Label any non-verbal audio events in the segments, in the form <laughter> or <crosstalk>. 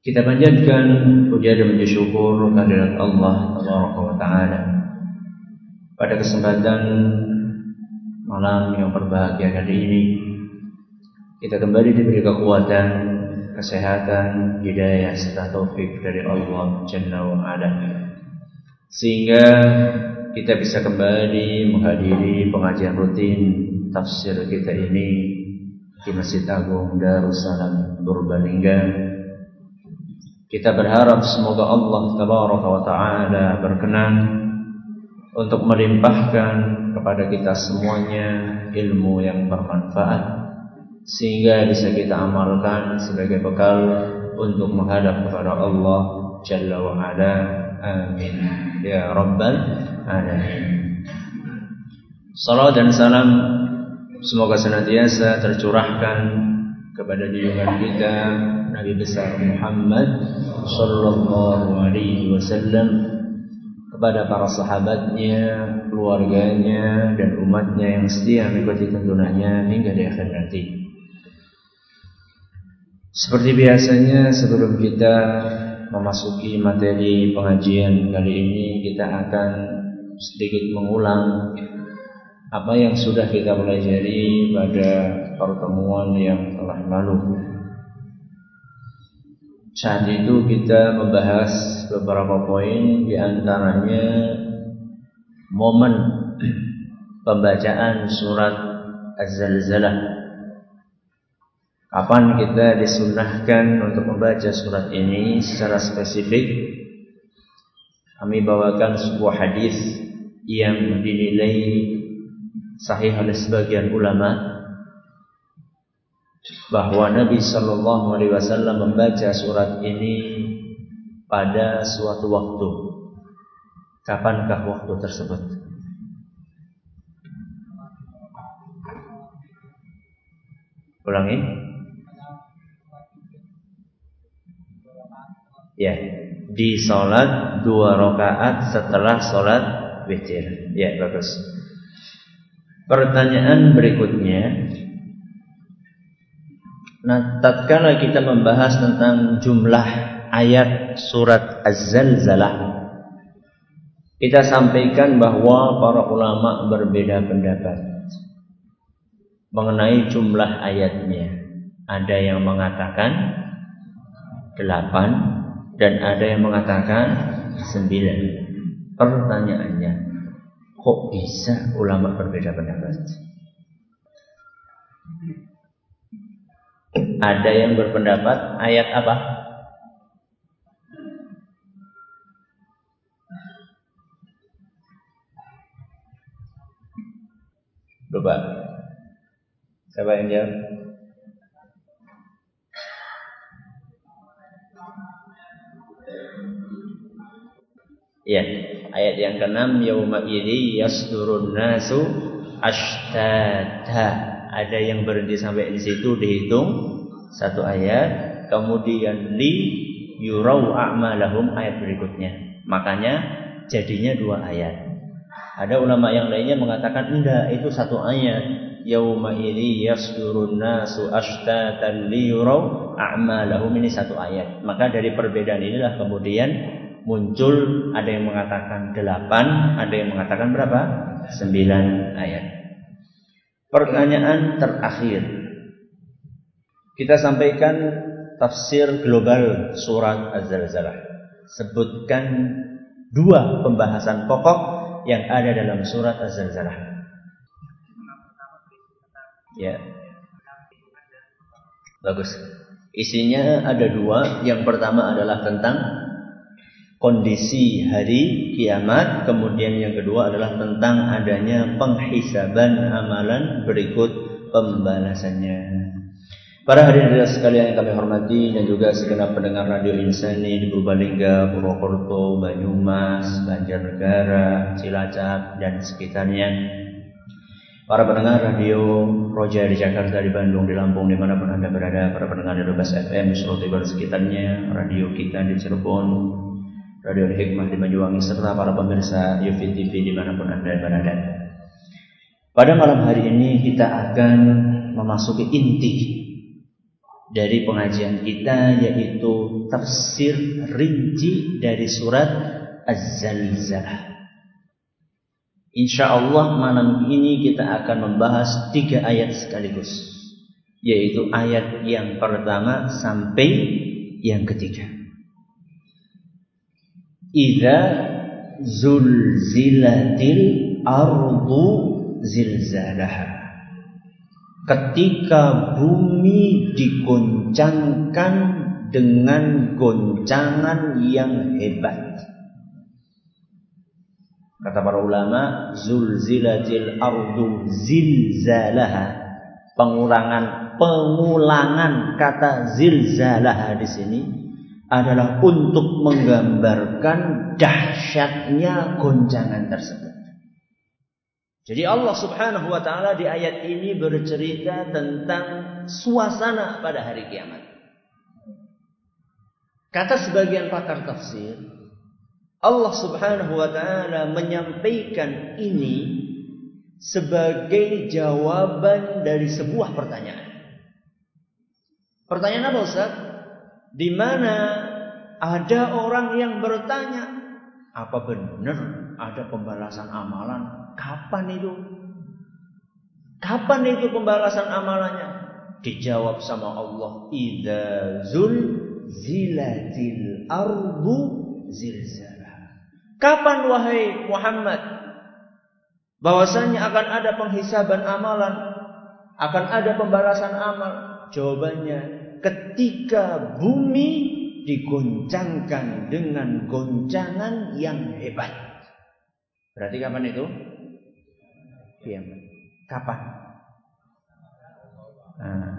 Kita panjatkan puja dan puji syukur kehadirat Allah wa taala. Pada kesempatan malam yang berbahagia kali ini kita kembali diberi kekuatan, kesehatan, hidayah serta taufik dari Allah Jalla wa ala. Sehingga kita bisa kembali menghadiri pengajian rutin tafsir kita ini di Masjid Agung Darussalam Purbalingga kita berharap semoga Allah Tabaraka wa Ta'ala berkenan untuk melimpahkan kepada kita semuanya ilmu yang bermanfaat sehingga bisa kita amalkan sebagai bekal untuk menghadap kepada Allah Jalla wa Ala. Amin. Ya Rabbal Alamin. Salam dan salam semoga senantiasa tercurahkan kepada junjungan kita Nabi besar Muhammad sallallahu alaihi wasallam kepada para sahabatnya, keluarganya dan umatnya yang setia mengikuti tuntunannya hingga di akhir nanti. Seperti biasanya sebelum kita memasuki materi pengajian kali ini kita akan sedikit mengulang apa yang sudah kita pelajari pada pertemuan yang telah lalu. Saat itu kita membahas beberapa poin di antaranya momen pembacaan surat Az-Zalzalah. Kapan kita disunahkan untuk membaca surat ini secara spesifik? Kami bawakan sebuah hadis yang dinilai sahih oleh sebagian ulama bahwa Nabi Shallallahu Alaihi Wasallam membaca surat ini pada suatu waktu. Kapankah waktu tersebut? Ulangi. Ya, di sholat dua rakaat setelah sholat witir. Ya, bagus. Pertanyaan berikutnya, Nah, tatkala kita membahas tentang jumlah ayat surat Az-Zalzalah, kita sampaikan bahwa para ulama berbeda pendapat mengenai jumlah ayatnya. Ada yang mengatakan delapan dan ada yang mengatakan sembilan. Pertanyaannya, kok bisa ulama berbeda pendapat? Ada yang berpendapat ayat apa? Coba. Siapa yang jawab? Ya, ayat yang keenam yauma idzi yasdurun nasu ashtata. Ada yang berhenti sampai di situ dihitung satu ayat, kemudian li yurau a'malahum ayat berikutnya. Makanya jadinya dua ayat. Ada ulama yang lainnya mengatakan enggak, itu satu ayat. Yauma idzi yasdurun nasu ashtatan li yurau a'malahum ini satu ayat. Maka dari perbedaan inilah kemudian muncul ada yang mengatakan delapan, ada yang mengatakan berapa? Sembilan ayat. Pertanyaan terakhir kita sampaikan tafsir global surat Az-Zalzalah. Sebutkan dua pembahasan pokok yang ada dalam surat Az-Zalzalah. Ya. Bagus. Isinya ada dua. Yang pertama adalah tentang kondisi hari kiamat. Kemudian yang kedua adalah tentang adanya penghisaban amalan berikut pembalasannya. Para hadirin sekalian yang kami hormati dan juga segenap pendengar radio Insani di Purbalingga, Purwokerto, Banyumas, Banjarnegara, Cilacap dan sekitarnya. Para pendengar radio Roja di Jakarta, di Bandung, di Lampung, di mana pun anda berada, para pendengar di Bebas FM, Solo dan sekitarnya, radio kita di Cirebon, radio Hikmah di Banyuwangi, serta para pemirsa UV TV di mana pun anda berada. Pada malam hari ini kita akan memasuki inti dari pengajian kita yaitu tafsir rinci dari surat Az-Zalzalah. Insya Allah malam ini kita akan membahas tiga ayat sekaligus, yaitu ayat yang pertama sampai yang ketiga. Iza zulzilatil ardu zilzalaha ketika bumi digoncangkan dengan goncangan yang hebat. Kata para ulama, zulzilatil ardu zilzalaha. Pengulangan pengulangan kata zilzalaha di sini adalah untuk menggambarkan dahsyatnya goncangan tersebut. Jadi Allah Subhanahu wa taala di ayat ini bercerita tentang suasana pada hari kiamat. Kata sebagian pakar tafsir, Allah Subhanahu wa taala menyampaikan ini sebagai jawaban dari sebuah pertanyaan. Pertanyaan apa Ustaz? Di mana ada orang yang bertanya, apa benar ada pembalasan amalan Kapan itu? Kapan itu pembalasan amalannya? Dijawab sama Allah, "Idza zul zilatil ardu zilzalah." Kapan wahai Muhammad bahwasanya akan ada penghisaban amalan, akan ada pembalasan amal? Jawabannya, ketika bumi digoncangkan dengan goncangan yang hebat. Berarti kapan itu? kiamat. Kapan? Nah,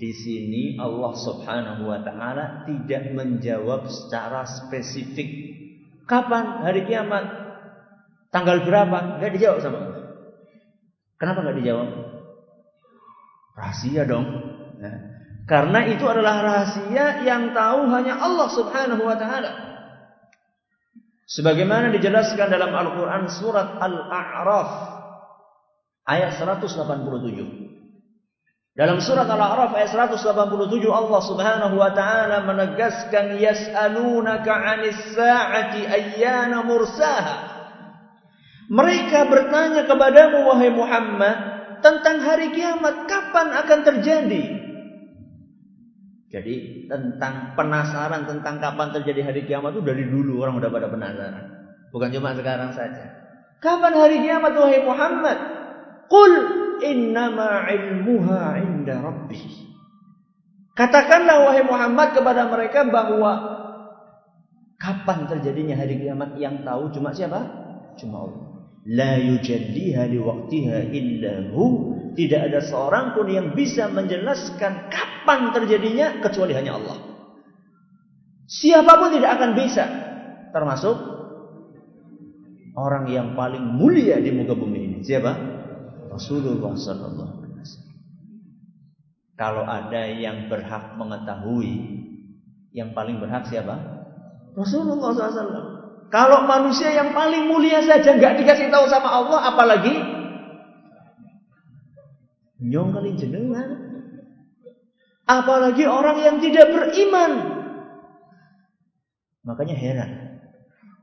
di sini Allah Subhanahu wa taala tidak menjawab secara spesifik kapan hari kiamat. Tanggal berapa? Enggak dijawab sama. Kenapa enggak dijawab? Rahasia dong. Nah, karena itu adalah rahasia yang tahu hanya Allah Subhanahu wa taala. Sebagaimana dijelaskan dalam Al-Qur'an surat Al-A'raf ayat 187. Dalam surat Al-A'raf ayat 187 Allah Subhanahu wa taala menegaskan yas'alunaka 'anis sa'ati ayyana mursaha. Mereka bertanya kepadamu wahai Muhammad tentang hari kiamat kapan akan terjadi? Jadi tentang penasaran tentang kapan terjadi hari kiamat itu dari dulu orang udah pada penasaran. Bukan cuma sekarang saja. Kapan hari kiamat wahai Muhammad? Qul innama ilmuha inda rabbi. Katakanlah wahai Muhammad kepada mereka bahwa kapan terjadinya hari kiamat yang tahu cuma siapa? Cuma Allah. La yujalliha liwaqtiha illa hu. Tidak ada seorang pun yang bisa menjelaskan kapan terjadinya kecuali hanya Allah. Siapa pun tidak akan bisa. Termasuk orang yang paling mulia di muka bumi ini. Siapa? Rasulullah Sallallahu Alaihi Wasallam. Kalau ada yang berhak mengetahui, yang paling berhak siapa? Rasulullah SAW. Kalau manusia yang paling mulia saja nggak dikasih tahu sama Allah, apalagi nyong kali jenengan. Apalagi orang yang tidak beriman. Makanya heran.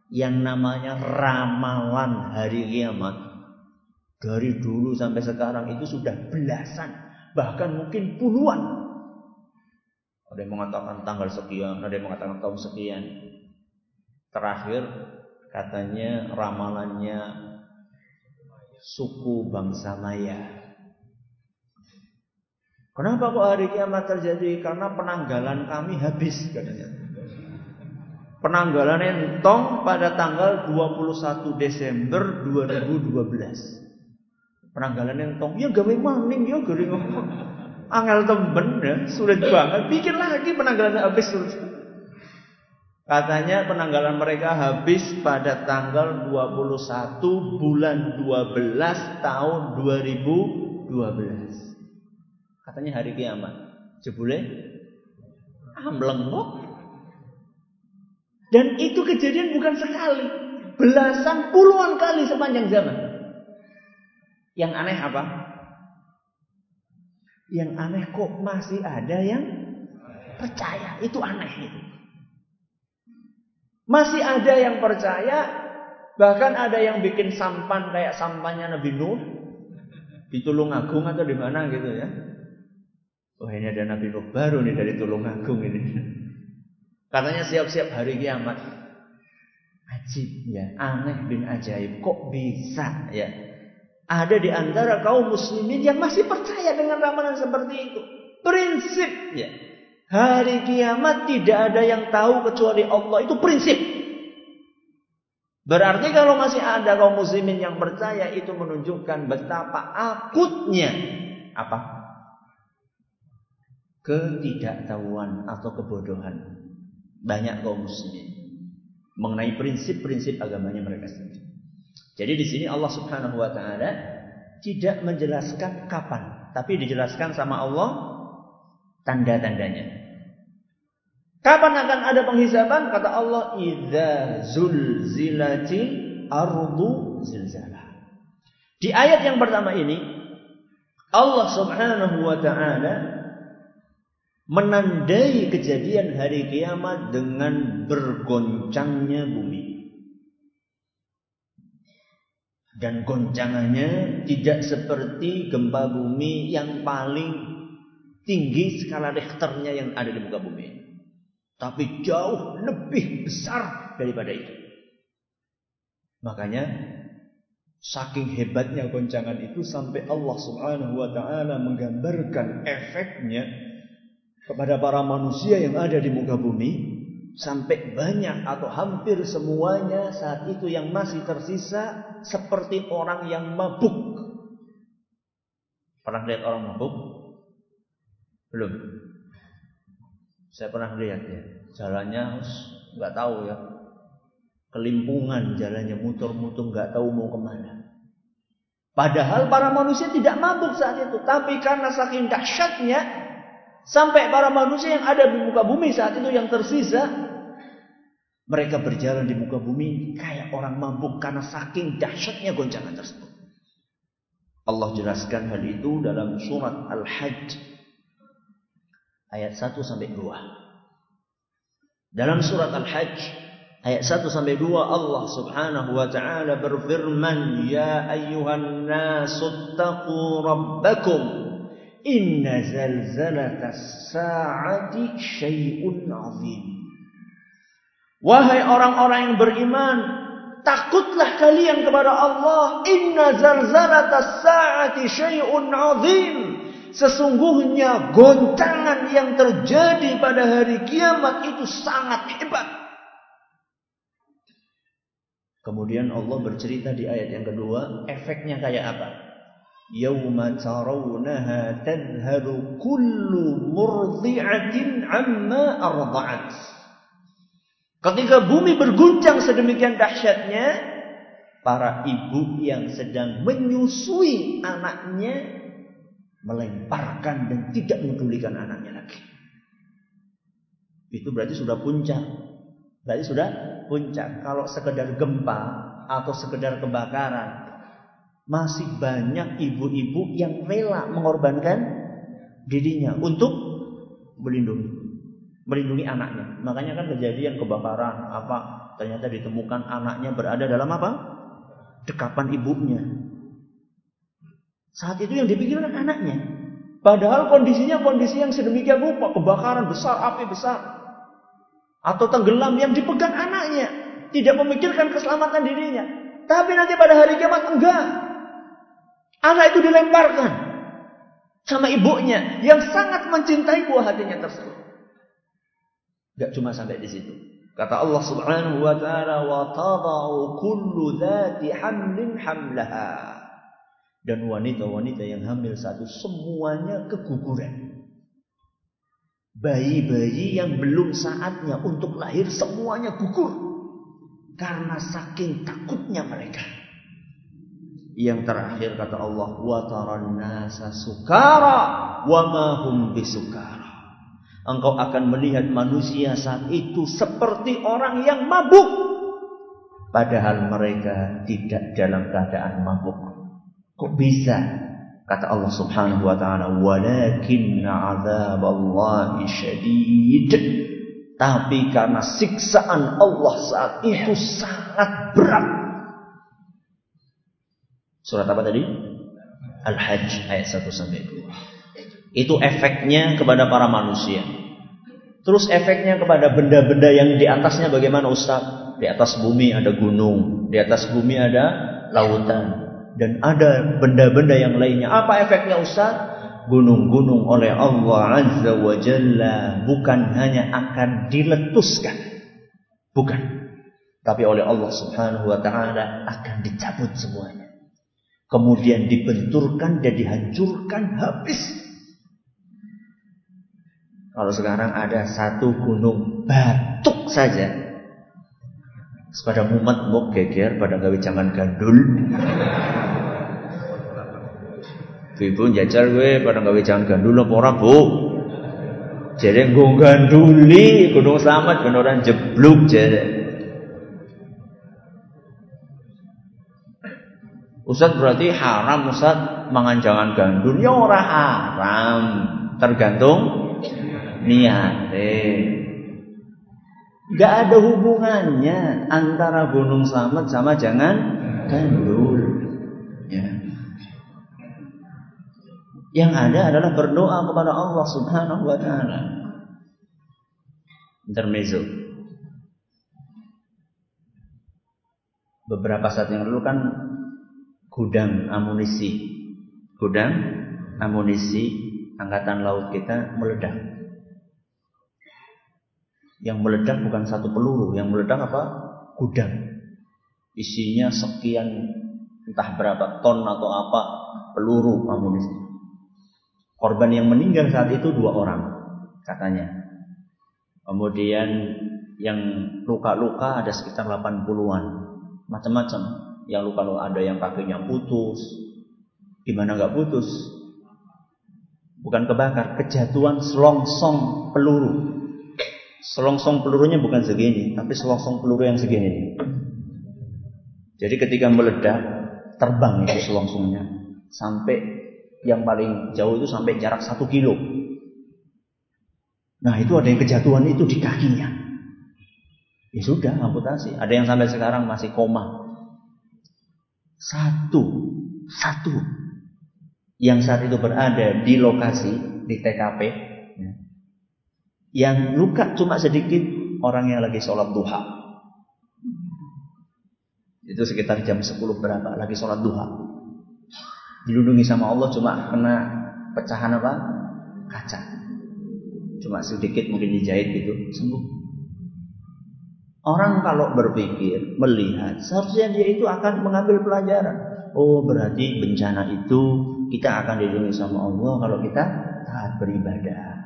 Yang namanya ramalan hari kiamat dari dulu sampai sekarang itu sudah belasan, bahkan mungkin puluhan. Ada yang mengatakan tanggal sekian, ada yang mengatakan tahun sekian. Terakhir katanya ramalannya suku bangsa Maya. Kenapa kok hari kiamat terjadi? Karena penanggalan kami habis katanya. Penanggalan entong pada tanggal 21 Desember 2012 penanggalan yang tong ya gawe maning ya gawe Angel temben ya, sulit banget. Bikin lagi penanggalan habis. Katanya penanggalan mereka habis pada tanggal 21 bulan 12 tahun 2012. Katanya hari kiamat. Jebule ambleng kok. Dan itu kejadian bukan sekali, belasan puluhan kali sepanjang zaman. Yang aneh apa? Yang aneh kok masih ada yang percaya. Itu aneh itu. Masih ada yang percaya, bahkan ada yang bikin sampan kayak sampannya Nabi Nuh di Tulungagung atau di mana gitu ya. Oh ini ada Nabi Nuh baru nih dari Tulungagung ini. Katanya siap-siap hari kiamat. Ajib ya, aneh bin ajaib. Kok bisa ya? Ada di antara kaum muslimin yang masih percaya dengan ramalan seperti itu. Prinsip ya. Hari kiamat tidak ada yang tahu kecuali Allah. Itu prinsip. Berarti kalau masih ada kaum muslimin yang percaya itu menunjukkan betapa akutnya apa? Ketidaktahuan atau kebodohan banyak kaum muslimin mengenai prinsip-prinsip agamanya mereka sendiri. Jadi di sini Allah Subhanahu wa taala tidak menjelaskan kapan, tapi dijelaskan sama Allah tanda-tandanya. Kapan akan ada penghisaban? Kata Allah, "Idza zulzilatil ardu zilzalah." Di ayat yang pertama ini, Allah Subhanahu wa taala menandai kejadian hari kiamat dengan bergoncangnya bumi. Dan goncangannya tidak seperti gempa bumi yang paling tinggi skala Richternya yang ada di muka bumi. Tapi jauh lebih besar daripada itu. Makanya saking hebatnya goncangan itu sampai Allah Subhanahu wa taala menggambarkan efeknya kepada para manusia yang ada di muka bumi sampai banyak atau hampir semuanya saat itu yang masih tersisa seperti orang yang mabuk. Pernah lihat orang mabuk? Belum. Saya pernah lihat ya, jalannya nggak tahu ya, kelimpungan jalannya muter-muter nggak tahu mau ke mana. Padahal para manusia tidak mabuk saat itu, tapi karena saking dahsyatnya sampai para manusia yang ada di muka bumi saat itu yang tersisa mereka berjalan di muka bumi kayak orang mabuk karena saking dahsyatnya goncangan tersebut. Allah jelaskan hal itu dalam surat Al-Hajj ayat 1 sampai 2. Dalam surat Al-Hajj ayat 1 sampai 2 Allah Subhanahu wa taala berfirman ya ayyuhan nasu rabbakum inna zalzalatas saati syai'un 'azim Wahai orang-orang yang beriman takutlah kalian kepada Allah inna zalzalatas saati syai'un 'azim Sesungguhnya goncangan yang terjadi pada hari kiamat itu sangat hebat. Kemudian Allah bercerita di ayat yang kedua, efeknya kayak apa? Yauma tarawunaha tadhharu kullu murdi'atin amma arda'at. Ketika bumi berguncang sedemikian dahsyatnya, para ibu yang sedang menyusui anaknya melemparkan dan tidak mendulikan anaknya lagi. Itu berarti sudah puncak. Berarti sudah puncak. Kalau sekedar gempa atau sekedar kebakaran, masih banyak ibu-ibu yang rela mengorbankan dirinya untuk melindungi melindungi anaknya. Makanya kan kejadian kebakaran apa ternyata ditemukan anaknya berada dalam apa? Dekapan ibunya. Saat itu yang dipikirkan anaknya. Padahal kondisinya kondisi yang sedemikian rupa. Kebakaran besar, api besar. Atau tenggelam yang dipegang anaknya. Tidak memikirkan keselamatan dirinya. Tapi nanti pada hari kiamat enggak. Anak itu dilemparkan. Sama ibunya. Yang sangat mencintai buah hatinya tersebut. Enggak cuma sampai di situ. Kata Allah Subhanahu wa taala wa tadau kullu dzati hamlin hamlaha. Dan wanita-wanita yang hamil satu semuanya keguguran. Bayi-bayi yang belum saatnya untuk lahir semuanya gugur. Karena saking takutnya mereka. Yang terakhir kata Allah, wa nasa sukara wa ma hum bisukara. Engkau akan melihat manusia saat itu seperti orang yang mabuk. Padahal mereka tidak dalam keadaan mabuk. Kok bisa Kata Allah Subhanahu wa taala, "Walakinna 'adzaballahi syadid." Tapi karena siksaan Allah saat itu sangat berat. Surat apa tadi? Al-Hajj ayat 1 sampai 2. Itu efeknya kepada para manusia. Terus efeknya kepada benda-benda yang di atasnya bagaimana Ustaz? Di atas bumi ada gunung, di atas bumi ada lautan, dan ada benda-benda yang lainnya. Apa efeknya Ustaz? Gunung-gunung oleh Allah Azza wa Jalla bukan hanya akan diletuskan. Bukan. Tapi oleh Allah Subhanahu wa taala akan dicabut semuanya. Kemudian dibenturkan dan dihancurkan habis. Kalau sekarang ada satu gunung batuk saja pada mumet muk geger pada gawe jangan gandul. Ibu jajal gue pada gawe jangan gandul apa ora, Bu? Jadi gue ganduli gunung selamat beneran jeblok jadi. Ustaz berarti haram Ustaz mangan jangan gandul ya ora haram tergantung niate. Gak ada hubungannya antara gunung selamat sama jangan gandul. Ya. Yang ada adalah berdoa kepada Allah Subhanahu wa taala. Intermezzo. Beberapa saat yang lalu kan gudang amunisi. Gudang amunisi angkatan laut kita meledak. Yang meledak bukan satu peluru, yang meledak apa? Gudang. Isinya sekian entah berapa ton atau apa peluru amunisi. Korban yang meninggal saat itu dua orang katanya. Kemudian yang luka-luka ada sekitar 80-an. Macam-macam. Yang luka-luka ada yang kakinya putus. Gimana nggak putus? Bukan kebakar, kejatuhan selongsong peluru. Selongsong pelurunya bukan segini, tapi selongsong peluru yang segini. Jadi ketika meledak, terbang itu selongsongnya. Sampai yang paling jauh itu sampai jarak satu kilo. Nah itu ada yang kejatuhan itu di kakinya. Ya sudah, amputasi. Ada yang sampai sekarang masih koma. Satu, satu yang saat itu berada di lokasi di TKP yang luka cuma sedikit orang yang lagi sholat duha. Itu sekitar jam 10 berapa lagi sholat duha. Dilindungi sama Allah cuma kena pecahan apa? Kaca. Cuma sedikit mungkin dijahit gitu, sembuh. Orang kalau berpikir, melihat, seharusnya dia itu akan mengambil pelajaran. Oh berarti bencana itu kita akan dilindungi sama Allah kalau kita taat beribadah.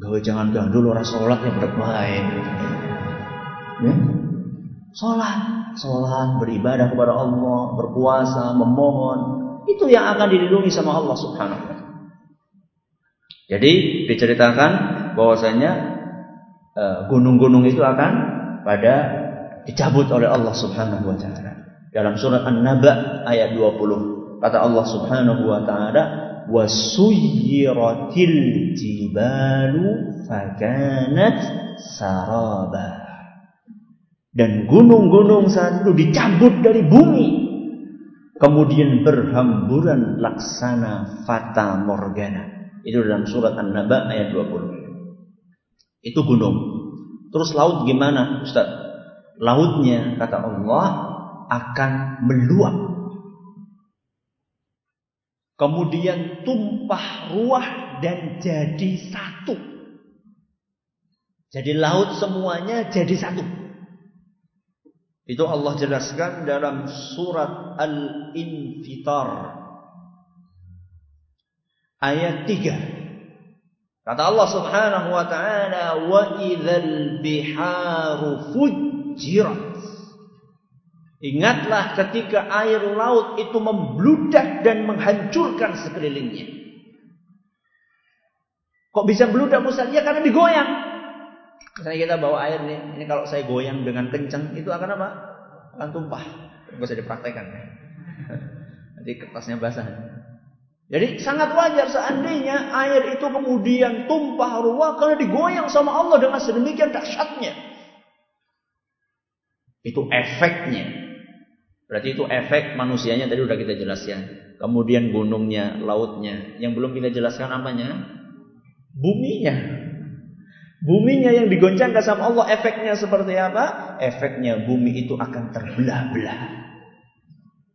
Gawe jangan gandul orang sholat yang berbaik. Ya? Sholat, sholat beribadah kepada Allah, berpuasa, memohon, itu yang akan dilindungi sama Allah Subhanahu wa Jadi diceritakan bahwasanya gunung-gunung itu akan pada dicabut oleh Allah Subhanahu wa taala. Dalam surat An-Naba ayat 20 kata Allah Subhanahu wa taala wasuyiratil jibalu fakanat saraba. Dan gunung-gunung saat itu dicabut dari bumi. Kemudian berhamburan laksana fata morgana. Itu dalam surat An-Naba ayat 20 itu gunung terus laut gimana Ustaz lautnya kata Allah akan meluap Kemudian tumpah ruah dan jadi satu. Jadi laut semuanya jadi satu. Itu Allah jelaskan dalam surat Al-Infitar ayat 3. Kata Allah Subhanahu wa taala, "Wa idzal biharu fujirat." Ingatlah ketika air laut itu membludak dan menghancurkan sekelilingnya. Kok bisa meludak Ustaz? Ya karena digoyang. Misalnya kita bawa air nih, ini kalau saya goyang dengan kencang itu akan apa? Akan tumpah. Usah dipraktekkan. <laughs> Nanti kertasnya basah. Jadi sangat wajar seandainya air itu kemudian tumpah ruah karena digoyang sama Allah dengan sedemikian dahsyatnya. Itu efeknya. Berarti itu efek manusianya tadi udah kita jelaskan. Kemudian gunungnya, lautnya. Yang belum kita jelaskan apanya? Buminya. Buminya yang digoncangkan sama Allah efeknya seperti apa? Efeknya bumi itu akan terbelah-belah.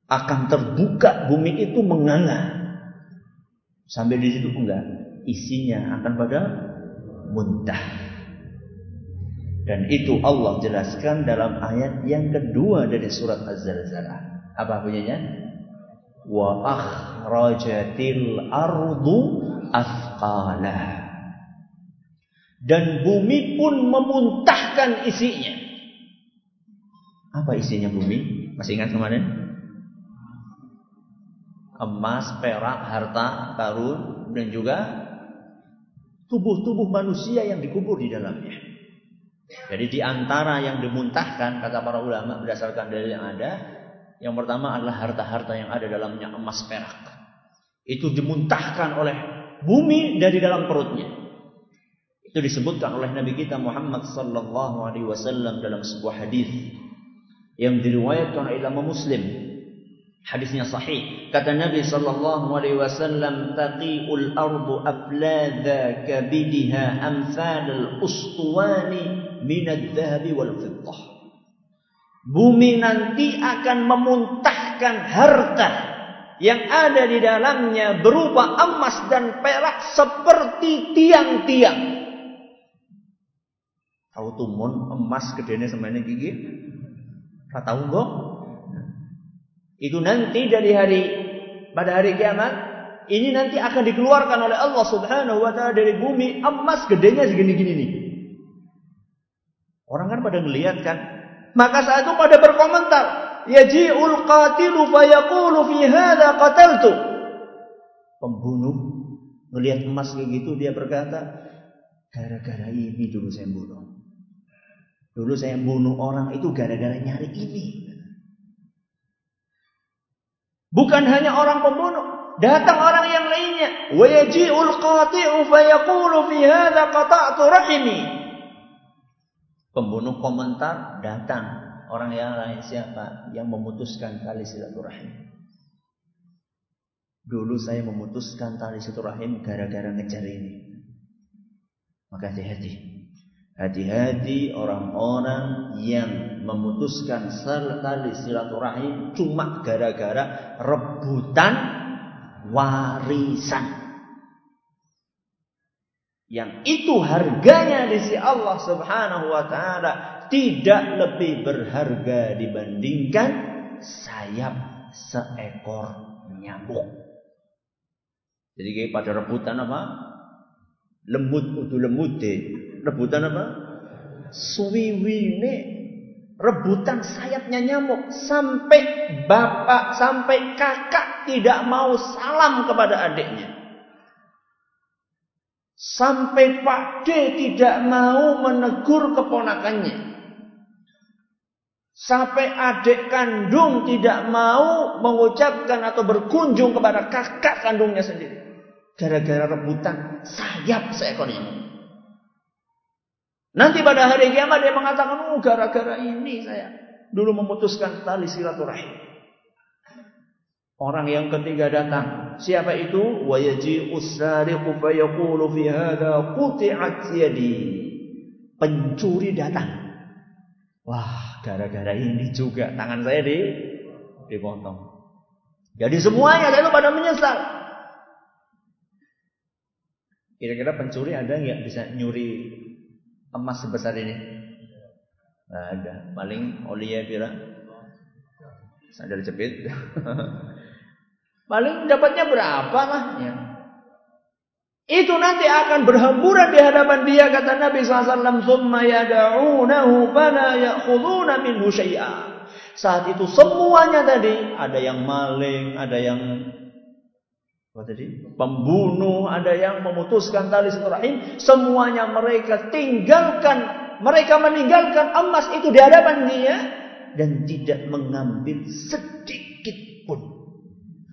Akan terbuka bumi itu menganga. Sampai di situ enggak. Isinya akan pada muntah. Dan itu Allah jelaskan dalam ayat yang kedua dari surat Az-Zalzalah. Apa bunyinya? Wa akhrajatil ardu athqalah dan bumi pun memuntahkan isinya. Apa isinya bumi? Masih ingat kemarin? Emas, perak, harta, karun, dan juga tubuh-tubuh manusia yang dikubur di dalamnya. Jadi di antara yang dimuntahkan kata para ulama berdasarkan dalil yang ada, yang pertama adalah harta-harta yang ada dalamnya emas perak. Itu dimuntahkan oleh bumi dari dalam perutnya. Itu disebutkan oleh Nabi kita Muhammad sallallahu alaihi wasallam dalam sebuah hadis yang diriwayatkan oleh Imam Muslim. Hadisnya sahih. Kata Nabi sallallahu alaihi wasallam, "Taqiul ardu afladha kabidha amsal al-ustuwani min adh-dhahab wal fiddah." Bumi nanti akan memuntahkan harta yang ada di dalamnya berupa emas dan perak seperti tiang-tiang Tahu tumun emas gedenya semuanya gigi? Tahu kok? Itu nanti dari hari pada hari kiamat ini nanti akan dikeluarkan oleh Allah Subhanahu wa taala dari bumi emas gedenya segini-gini nih. Orang kan pada ngelihat kan? Maka saat itu pada berkomentar, yaji'ul qatilu fayaqulu fi hadha qataltu. Pembunuh melihat emas kayak gitu dia berkata, gara-gara ini dulu saya bunuh. Dulu saya bunuh orang itu gara-gara nyari ini. Bukan hanya orang pembunuh, datang orang yang lainnya. Wa yaji'ul qati'u fayaqulu fi hadha qata'tu rahimi. Pembunuh komentar datang orang yang lain siapa yang memutuskan tali silaturahim. Dulu saya memutuskan tali silaturahim gara-gara ngejar ini. Maka hati-hati. Hati-hati orang-orang yang memutuskan tali silaturahim cuma gara-gara rebutan warisan. Yang itu harganya di sisi Allah Subhanahu wa taala tidak lebih berharga dibandingkan sayap seekor nyamuk. Jadi pada rebutan apa? Lembut udu lembut deh rebutan apa? Suwiwine rebutan sayapnya nyamuk sampai bapak sampai kakak tidak mau salam kepada adiknya. Sampai Pak D tidak mau menegur keponakannya. Sampai adik kandung tidak mau mengucapkan atau berkunjung kepada kakak kandungnya sendiri. Gara-gara rebutan sayap seekor nyamuk. Nanti pada hari kiamat dia mengatakan, oh gara-gara ini saya dulu memutuskan tali silaturahim. Orang yang ketiga datang. Siapa itu? Wa yaji'us sariqu fi hadha quti'at yadi. Pencuri datang. Wah, gara-gara ini juga tangan saya di dipotong. Jadi semuanya lalu pada menyesal. Kira-kira pencuri ada nggak bisa nyuri emas sebesar ini? Nggak ada. Paling Olia bilang sadar jepit. <laughs> paling dapatnya berapa lah ya. Itu nanti akan berhamburan di hadapan dia kata Nabi SAW. Fala ya'khuduna minhu. Saat itu semuanya tadi ada yang maling, ada yang tadi? Pembunuh, ada yang memutuskan tali silaturahim, semuanya mereka tinggalkan, mereka meninggalkan emas itu di hadapan dia dan tidak mengambil sedikit pun.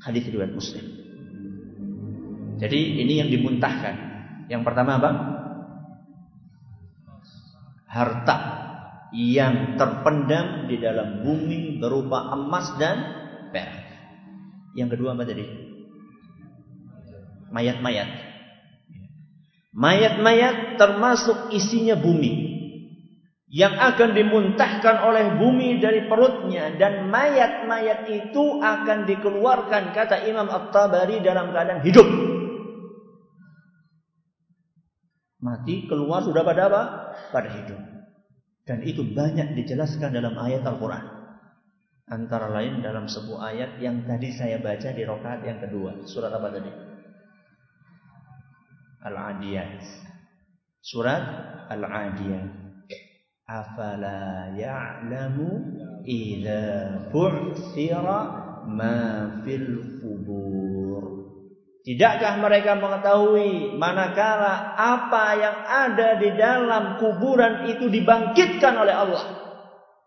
Hadis riwayat Muslim. Jadi ini yang dimuntahkan. Yang pertama apa? Harta yang terpendam di dalam bumi berupa emas dan perak. Yang kedua apa tadi? Mayat-mayat. Mayat-mayat termasuk isinya bumi yang akan dimuntahkan oleh bumi dari perutnya dan mayat-mayat itu akan dikeluarkan kata Imam At-Tabari dalam keadaan hidup. Mati keluar sudah pada apa? Pada hidup. Dan itu banyak dijelaskan dalam ayat Al-Quran. Antara lain dalam sebuah ayat yang tadi saya baca di rokaat yang kedua. Surat apa tadi? Al-Adiyat. Surat Al-Adiyat. Afala ya'lamu idza bu'thira ma fil kubur. Tidakkah mereka mengetahui manakala apa yang ada di dalam kuburan itu dibangkitkan oleh Allah?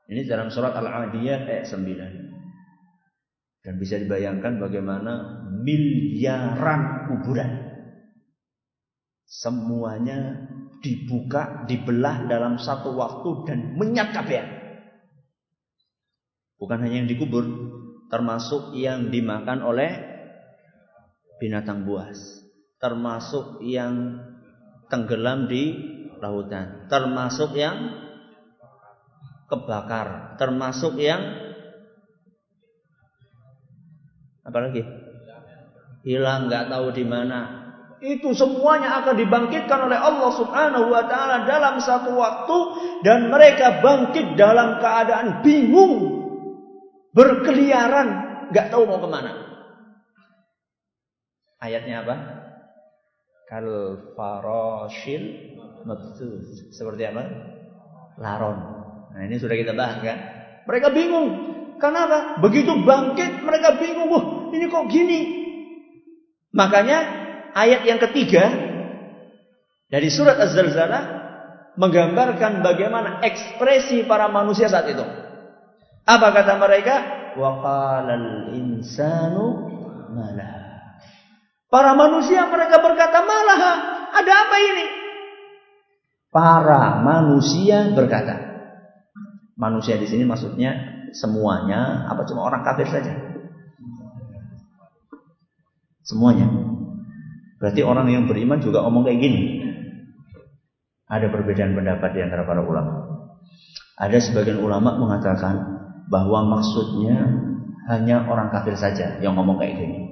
Ini dalam surat Al-Adiyat ayat 9. Dan bisa dibayangkan bagaimana miliaran kuburan Semuanya dibuka, dibelah dalam satu waktu dan menyat kabeh. Bukan hanya yang dikubur, termasuk yang dimakan oleh binatang buas, termasuk yang tenggelam di lautan, termasuk yang kebakar, termasuk yang apa lagi? Hilang nggak tahu di mana, itu semuanya akan dibangkitkan oleh Allah Subhanahu wa taala dalam satu waktu dan mereka bangkit dalam keadaan bingung, berkeliaran, nggak tahu mau ke mana. Ayatnya apa? Kal faroshil mabthus. Seperti apa? Laron. Nah, ini sudah kita bahas kan? Mereka bingung. Kenapa? Begitu bangkit mereka bingung. Wah, ini kok gini? Makanya ayat yang ketiga dari surat Az-Zalzalah menggambarkan bagaimana ekspresi para manusia saat itu. Apa kata mereka? Wa qalal insanu malah. Para manusia mereka berkata malah ada apa ini? Para manusia berkata. Manusia di sini maksudnya semuanya apa cuma orang kafir saja? Semuanya. Berarti orang yang beriman juga ngomong kayak gini. Ada perbedaan pendapat di antara para ulama. Ada sebagian ulama mengatakan bahwa maksudnya hanya orang kafir saja yang ngomong kayak gini.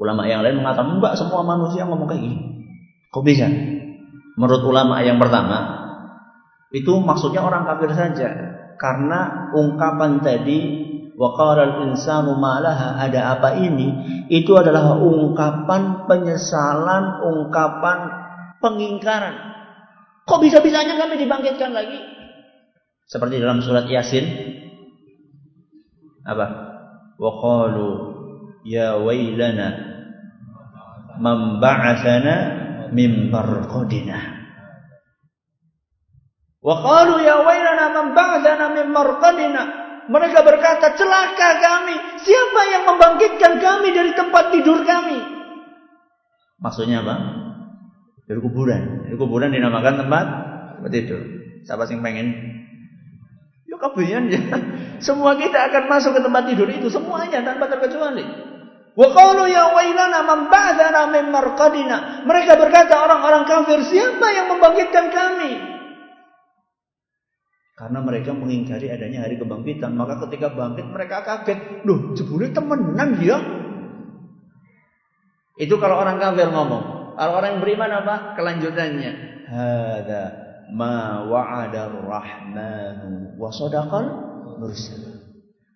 Ulama yang lain mengatakan enggak semua manusia ngomong kayak gini. Kok bisa? Menurut ulama yang pertama, itu maksudnya orang kafir saja. Karena ungkapan tadi wa insanu malaha ada apa ini? Itu adalah ungkapan penyesalan ungkapan pengingkaran. Kok bisa-bisanya kami dibangkitkan lagi? Seperti dalam surat yasin. Apa? Wa qalu ya wailana man ba'athana min marqadina. Ya wailana man ba'athana min marqadina mereka berkata, celaka kami. Siapa yang membangkitkan kami dari tempat tidur kami? Maksudnya apa? Dari kuburan. Dari kuburan dinamakan tempat tempat tidur. Siapa sih pengen? Yuk kebian ya. <laughs> Semua kita akan masuk ke tempat tidur itu semuanya tanpa terkecuali. Wa qalu ya wailana man ba'athana min. Mereka berkata orang-orang kafir, siapa yang membangkitkan kami? Karena mereka mengingkari adanya hari kebangkitan. Maka ketika bangkit mereka kaget. Loh jebule temenan ya. Itu kalau orang kafir ngomong. Kalau orang yang beriman apa? Kelanjutannya. Hada ma wa'ada rahmanu wa sadaqal.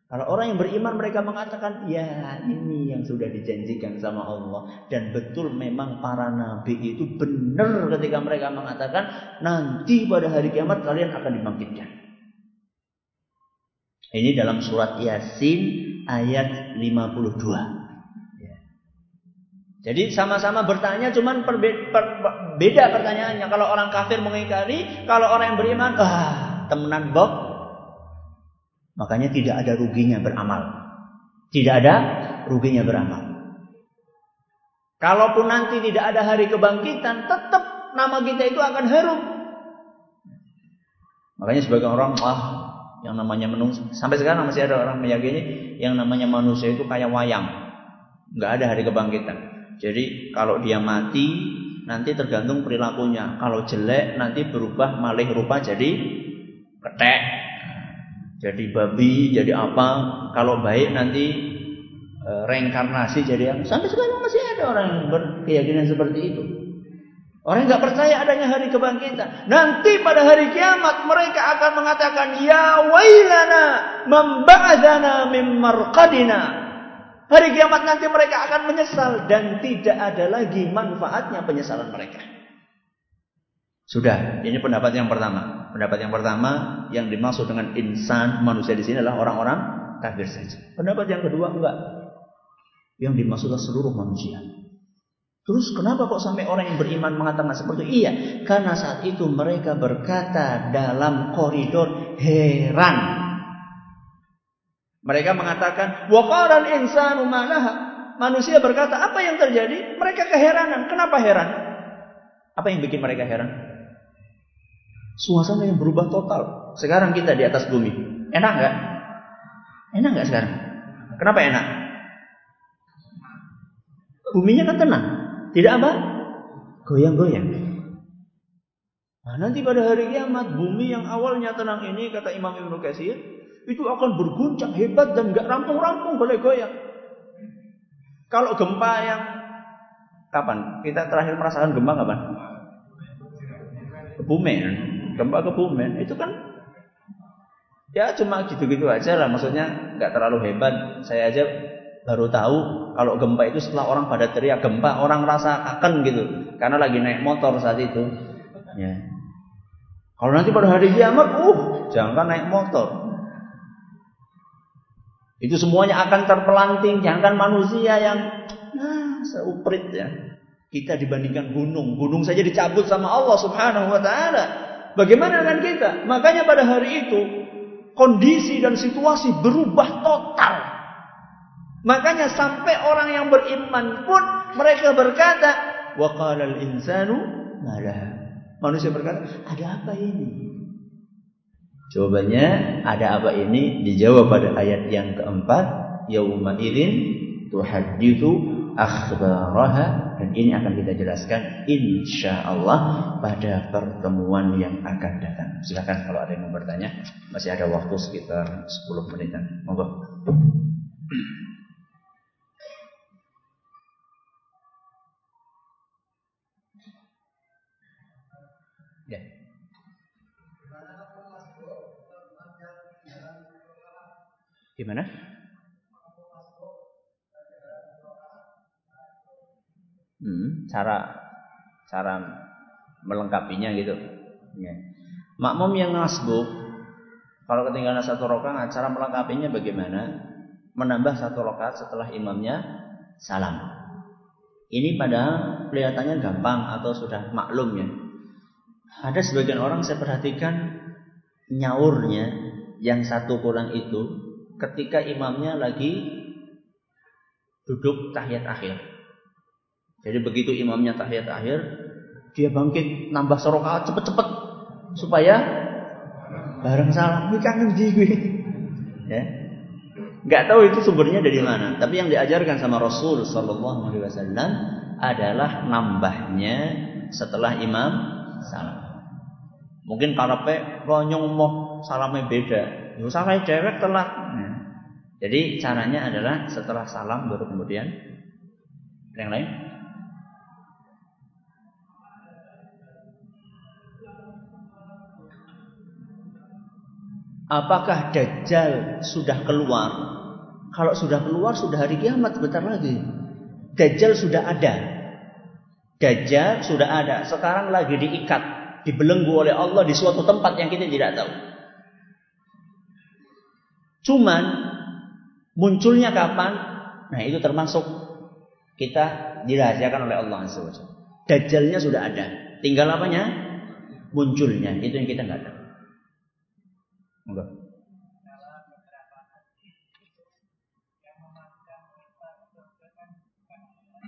Kalau orang yang beriman mereka mengatakan, ya ini yang sudah dijanjikan sama Allah. Dan betul memang para nabi itu benar ketika mereka mengatakan, nanti pada hari kiamat kalian akan dibangkitkan. Ini dalam surat Yasin ayat 52. Ya. Jadi sama-sama bertanya cuman beda pertanyaannya. Kalau orang kafir mengingkari, kalau orang yang beriman, ah, temenan bok, Makanya tidak ada ruginya beramal. Tidak ada ruginya beramal. Kalaupun nanti tidak ada hari kebangkitan, tetap nama kita itu akan harum. Makanya sebagai orang, ah, yang namanya manusia, sampai sekarang masih ada orang meyakini yang namanya manusia itu kayak wayang. Nggak ada hari kebangkitan. Jadi kalau dia mati, nanti tergantung perilakunya. Kalau jelek, nanti berubah malih rupa jadi ketek, jadi babi, jadi apa? Kalau baik nanti e, reinkarnasi jadi yang sampai sekarang masih ada orang yang berkeyakinan seperti itu. Orang nggak percaya adanya hari kebangkitan. Nanti pada hari kiamat mereka akan mengatakan ya wailana memba'adzana mim. Hari kiamat nanti mereka akan menyesal dan tidak ada lagi manfaatnya penyesalan mereka. Sudah, ini pendapat yang pertama. Pendapat yang pertama yang dimaksud dengan insan manusia di sini adalah orang-orang kafir saja. Pendapat yang kedua enggak. Yang dimaksud adalah seluruh manusia. Terus kenapa kok sampai orang yang beriman mengatakan seperti itu? Iya, karena saat itu mereka berkata dalam koridor heran. Mereka mengatakan, "Wa insanu malaha." Manusia berkata, "Apa yang terjadi?" Mereka keheranan. Kenapa heran? Apa yang bikin mereka heran? Suasana yang berubah total. Sekarang kita di atas bumi. Enak nggak? Enak nggak sekarang? Kenapa enak? Buminya kan tenang. Tidak apa? Goyang-goyang. Nah, nanti pada hari kiamat bumi yang awalnya tenang ini kata Imam Ibnu Katsir itu akan berguncang hebat dan nggak rampung-rampung boleh goyang. Kalau gempa yang kapan? Kita terakhir merasakan gempa kapan? Kebumen gempa kebumen itu kan ya cuma gitu-gitu aja lah. Maksudnya nggak terlalu hebat. Saya aja baru tahu kalau gempa itu setelah orang pada teriak gempa orang rasa akan gitu. Karena lagi naik motor saat itu. Ya. Kalau nanti pada hari kiamat uh jangan naik motor. Itu semuanya akan terpelanting. Jangan manusia yang nah seuprit ya. Kita dibandingkan gunung. Gunung saja dicabut sama Allah Subhanahu wa taala Bagaimana dengan kita? Makanya pada hari itu kondisi dan situasi berubah total. Makanya sampai orang yang beriman pun mereka berkata, wa qala insanu malah. Manusia berkata, ada apa ini? Jawabannya ada apa ini? Dijawab pada ayat yang keempat, yauma idzin tuhadditu akhbaraha dan ini akan kita jelaskan insya Allah pada pertemuan yang akan datang. Silakan kalau ada yang mau bertanya, masih ada waktu sekitar 10 menitan. Monggo. Ya. Gimana? Hmm, cara cara melengkapinya gitu. Ya. Makmum yang nasbuk kalau ketinggalan satu rakaat cara melengkapinya bagaimana? Menambah satu rakaat setelah imamnya salam. Ini pada kelihatannya gampang atau sudah maklum ya. Ada sebagian orang saya perhatikan nyaurnya yang satu kurang itu ketika imamnya lagi duduk tahiyat akhir. Jadi begitu imamnya tahiyat akhir, dia bangkit nambah sorokat cepet-cepet supaya bareng salam. Ini kangen di gue. Ya. Gak tahu itu sumbernya dari mana. Tapi yang diajarkan sama Rasul Sallallahu Alaihi Wasallam adalah nambahnya setelah imam salam. Mungkin karepe ronyong mau salamnya beda. Yo salah cewek telat. Nah. Jadi caranya adalah setelah salam baru kemudian yang lain Apakah Dajjal sudah keluar? Kalau sudah keluar sudah hari kiamat sebentar lagi. Dajjal sudah ada. Dajjal sudah ada. Sekarang lagi diikat, dibelenggu oleh Allah di suatu tempat yang kita tidak tahu. Cuman munculnya kapan? Nah, itu termasuk kita dirahasiakan oleh Allah SWT. Dajjalnya sudah ada. Tinggal apanya? Munculnya. Itu yang kita nggak tahu. Enggak.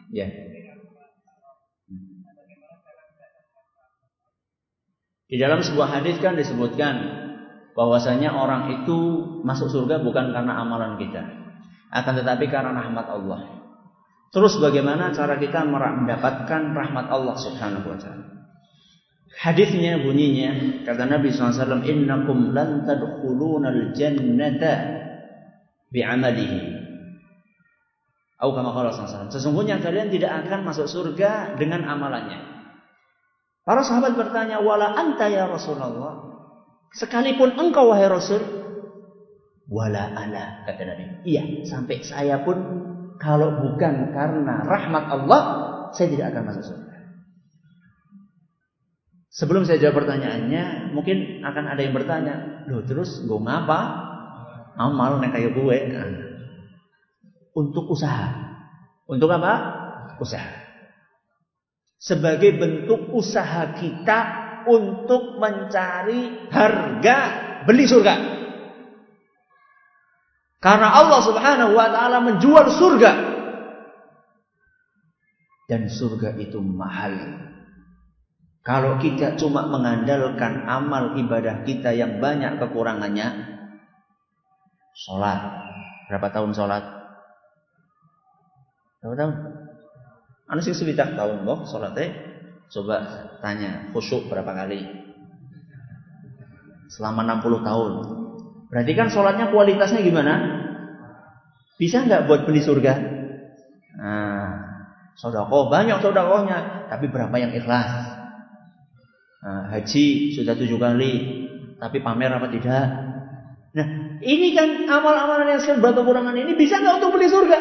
Ya. Di dalam sebuah hadis kan disebutkan bahwasanya orang itu masuk surga bukan karena amalan kita, akan tetapi karena rahmat Allah. Terus bagaimana cara kita mendapatkan rahmat Allah Subhanahu wa taala? Hadisnya bunyinya kata Nabi SAW, Innakum lan tadkhulunal jannata bi'amalihi. Atau kama qala SAW. Sesungguhnya kalian tidak akan masuk surga dengan amalannya. Para sahabat bertanya, "Wala anta ya Rasulullah?" Sekalipun engkau wahai Rasul, wala ana kata Nabi. Iya, sampai saya pun kalau bukan karena rahmat Allah, saya tidak akan masuk surga. Sebelum saya jawab pertanyaannya, mungkin akan ada yang bertanya, loh terus gue ngapa? Amal nek kayak gue. Untuk usaha. Untuk apa? Usaha. Sebagai bentuk usaha kita untuk mencari harga beli surga. Karena Allah Subhanahu wa taala menjual surga. Dan surga itu mahal. Kalau kita cuma mengandalkan amal ibadah kita yang banyak kekurangannya, sholat. Berapa tahun sholat? Berapa tahun? Anu sing sewidak tahun kok salatnya coba tanya khusyuk berapa kali? Selama 60 tahun. Berarti kan sholatnya kualitasnya gimana? Bisa nggak buat beli surga? Nah, sodakoh banyak sodakohnya, tapi berapa yang ikhlas? Nah, haji sudah tujuh kali, tapi pamer apa tidak? Nah, ini kan amal-amalan yang serba kekurangan ini bisa nggak untuk beli surga?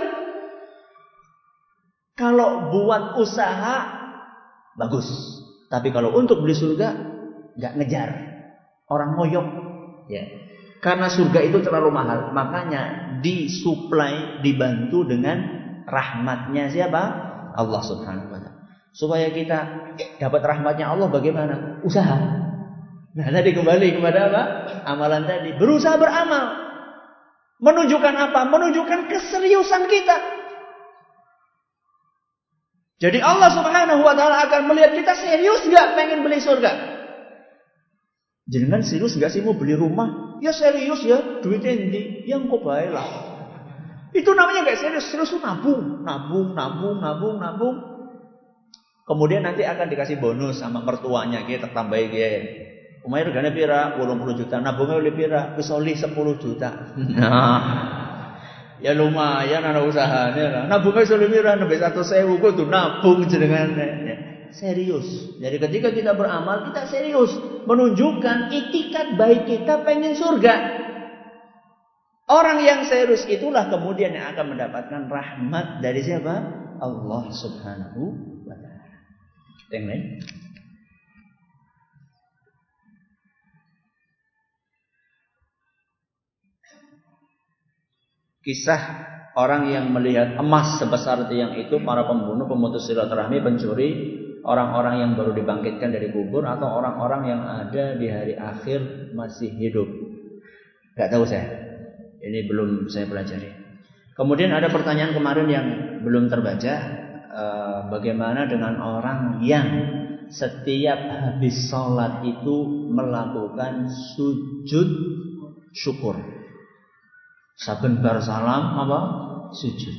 Kalau buat usaha bagus, tapi kalau untuk beli surga nggak ngejar. Orang ngoyok, ya. Karena surga itu terlalu mahal, makanya disuplai, dibantu dengan rahmatnya siapa? Allah Subhanahu wa taala. Supaya kita dapat rahmatnya Allah bagaimana? Usaha. Nah, tadi kembali kepada apa? Amalan tadi. Berusaha beramal. Menunjukkan apa? Menunjukkan keseriusan kita. Jadi Allah Subhanahu wa taala akan melihat kita serius nggak pengen beli surga. Jangan serius nggak sih mau beli rumah? Ya serius ya, duitnya ini yang kok baik lah. Itu namanya nggak serius, serius itu nabung, nabung, nabung, nabung, nabung. Kemudian nanti akan dikasih bonus sama mertuanya kita tambah gitu. Umay regane pira? 80 juta. Nabungnya oleh pira? Wis 10 juta. Nah, <laughs> Ya lumayan anak usahanya lah. Sulit mira nabi satu sewu tuh nabung jenengan. Ya. Serius. Jadi ketika kita beramal kita serius menunjukkan itikat baik kita pengen surga. Orang yang serius itulah kemudian yang akan mendapatkan rahmat dari siapa? Allah Subhanahu. Yang lain? Kisah orang yang melihat emas sebesar tiang itu para pembunuh, pemutus silaturahmi, pencuri, orang-orang yang baru dibangkitkan dari kubur atau orang-orang yang ada di hari akhir masih hidup. Gak tahu saya. Ini belum saya pelajari. Kemudian ada pertanyaan kemarin yang belum terbaca. Eh, bagaimana dengan orang yang setiap habis sholat itu melakukan sujud syukur? Saben bar salam apa? Sujud.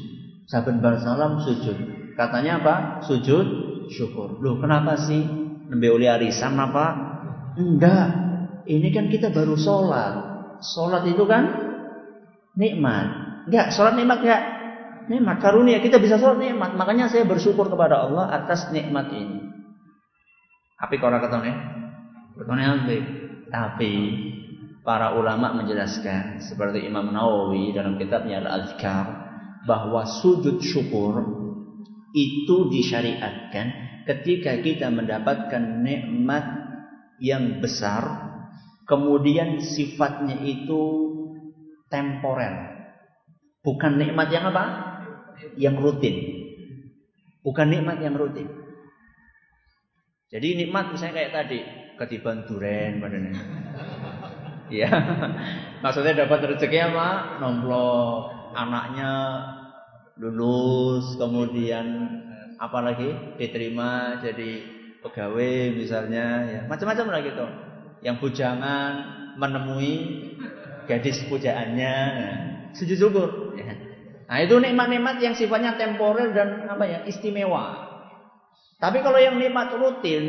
Saben bar salam sujud. Katanya apa? Sujud syukur. Loh, kenapa sih? Nembe oleh arisan apa? Enggak. Ini kan kita baru sholat. Sholat itu kan nikmat. Enggak, sholat nikmat enggak? Nikmat karunia. Kita bisa sholat nikmat. Makanya saya bersyukur kepada Allah atas nikmat ini. Tapi kalau ketone, ketone Tapi para ulama menjelaskan seperti Imam Nawawi dalam kitabnya Al-Azkar bahwa sujud syukur itu disyariatkan ketika kita mendapatkan nikmat yang besar kemudian sifatnya itu temporer. Bukan nikmat yang apa? Yang rutin. Bukan nikmat yang rutin. Jadi nikmat misalnya kayak tadi, ketiban duren badannya. <laughs> Ya. Maksudnya dapat rezeki apa? Nomplok anaknya lulus, kemudian apalagi diterima jadi pegawai misalnya ya. Macam-macam lah gitu. Yang bujangan menemui gadis pujaannya. Nah, sujud syukur ya. Nah, itu nikmat-nikmat yang sifatnya temporer dan apa ya? istimewa. Tapi kalau yang nikmat rutin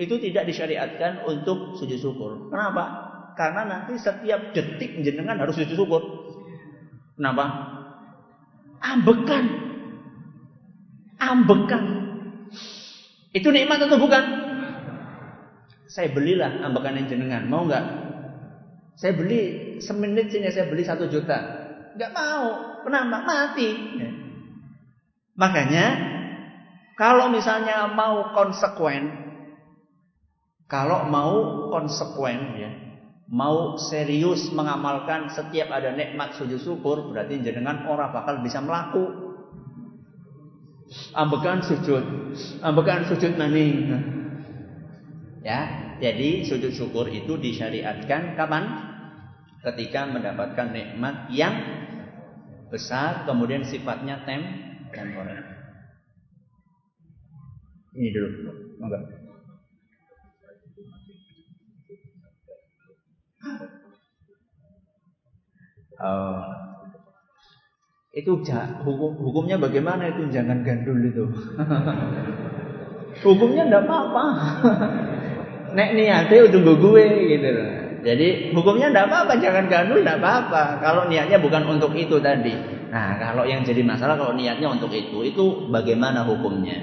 itu tidak disyariatkan untuk sujud syukur. Kenapa? Karena nanti setiap detik jenengan harus sujud syukur. Kenapa? Ambekan. Ambekan. Itu nikmat atau bukan? Saya belilah ambekan yang jenengan. Mau nggak? Saya beli semenit sini saya beli satu juta. Nggak mau. Kenapa? Mati. Makanya kalau misalnya mau konsekuen, kalau mau konsekuen ya, mau serius mengamalkan setiap ada nikmat sujud syukur, berarti jenengan orang bakal bisa melaku. Ambekan sujud, ambekan sujud nani. Ya, jadi sujud syukur itu disyariatkan kapan? Ketika mendapatkan nikmat yang besar, kemudian sifatnya tem temporer. Ini dulu, monggo. Uh, itu hukum hukumnya bagaimana itu jangan gandul itu. <laughs> hukumnya ndak apa-apa. <laughs> Nek niatnya udah gue gitu loh. Jadi hukumnya ndak apa-apa, jangan gandul ndak apa-apa. Kalau niatnya bukan untuk itu tadi. Nah, kalau yang jadi masalah kalau niatnya untuk itu, itu bagaimana hukumnya?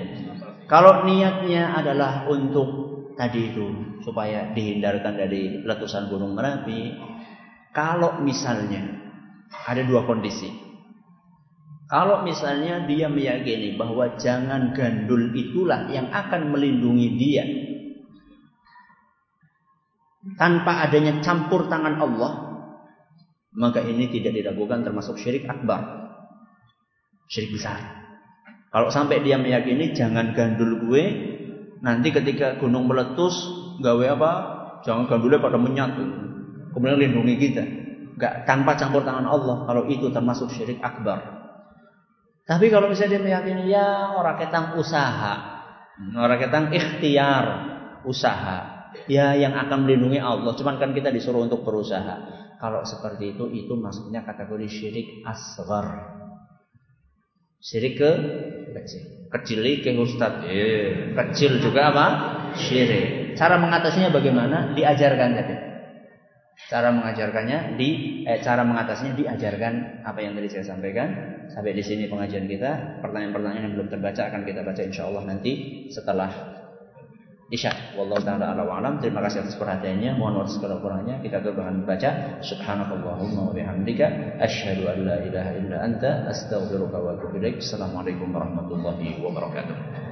Kalau niatnya adalah untuk tadi itu supaya dihindarkan dari letusan gunung Merapi, kalau misalnya ada dua kondisi. Kalau misalnya dia meyakini bahwa jangan gandul itulah yang akan melindungi dia tanpa adanya campur tangan Allah, maka ini tidak diragukan termasuk syirik akbar. Syirik besar. Kalau sampai dia meyakini jangan gandul gue, nanti ketika gunung meletus, gawe apa? Jangan gandulnya pada menyatu. Kemudian lindungi kita. Enggak tanpa campur tangan Allah. Kalau itu termasuk syirik akbar. Tapi kalau misalnya dia meyakini ya orang ketang usaha, orang ketang ikhtiar usaha, ya yang akan melindungi Allah. Cuman kan kita disuruh untuk berusaha. Kalau seperti itu, itu maksudnya kategori syirik asgar. Syirik ke kecil. Kecil ke ustad. Eh, kecil juga apa? Syirik. Cara mengatasinya bagaimana? Diajarkan tadi. Cara mengajarkannya di eh, cara mengatasinya diajarkan apa yang tadi saya sampaikan. Sampai di sini pengajian kita. Pertanyaan-pertanyaan yang belum terbaca akan kita baca insya Allah nanti setelah Isya. Wallahu taala ala alam. Terima kasih atas perhatiannya. Mohon maaf segala kurangnya. Kita tutup dengan membaca subhanakallahumma wa bihamdika asyhadu an la ilaha illa anta astaghfiruka wa atubu ilaik. Assalamualaikum warahmatullahi wabarakatuh.